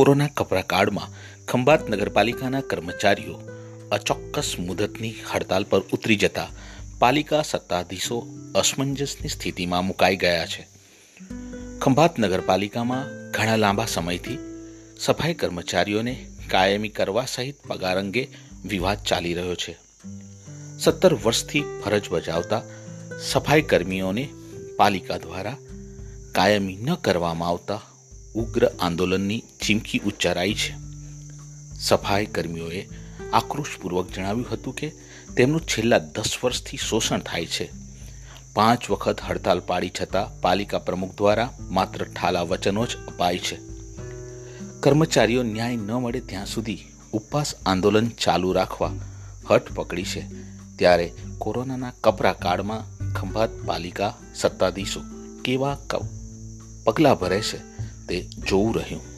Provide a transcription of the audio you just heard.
Corona કપરા કાળમાં ખંભાત નગરપાલિકાના કર્મચારીઓ અચોક્કસ મુદતની હડતાલ પર ઉતરી જતા પાલિકા સત્તાધીશો અસમંજસની સ્થિતિમાં મુકાઈ ગયા છે. ખંભાત નગરપાલિકામાં ઘણા લાંબા સમયથી સફાઈ કર્મચારીઓને કાયમી કરવા સહિત પગાર અંગે વિવાદ ચાલી રહ્યો છે. સત્તર વર્ષથી ફરજ બજાવતા સફાઈ કર્મીઓને પાલિકા દ્વારા કાયમી ન કરવામાં આવતા ઉગ્ર આંદોલનની ચીમકી ઉચ્ચારાઈ છે. સફાઈ કર્મીઓએ આક્રોશપૂર્વક જણાવ્યું હતું કે તેમનું છેલ્લા દસ વર્ષથી શોષણ થાય છે. પાંચ વખત હડતાલ પાડી છતાં પાલિકા પ્રમુખ દ્વારા માત્ર ઠાલા વચનો જ અપાય છે. કર્મચારીઓ ન્યાય ન મળે ત્યાં સુધી ઉપવાસ આંદોલન ચાલુ રાખવા હટ પકડી છે. ત્યારે કોરોનાના કપરા કાળમાં ખંભાત પાલિકા સત્તાધીશો કેવા પગલાં ભરે છે. તે જોવું રહ્યું.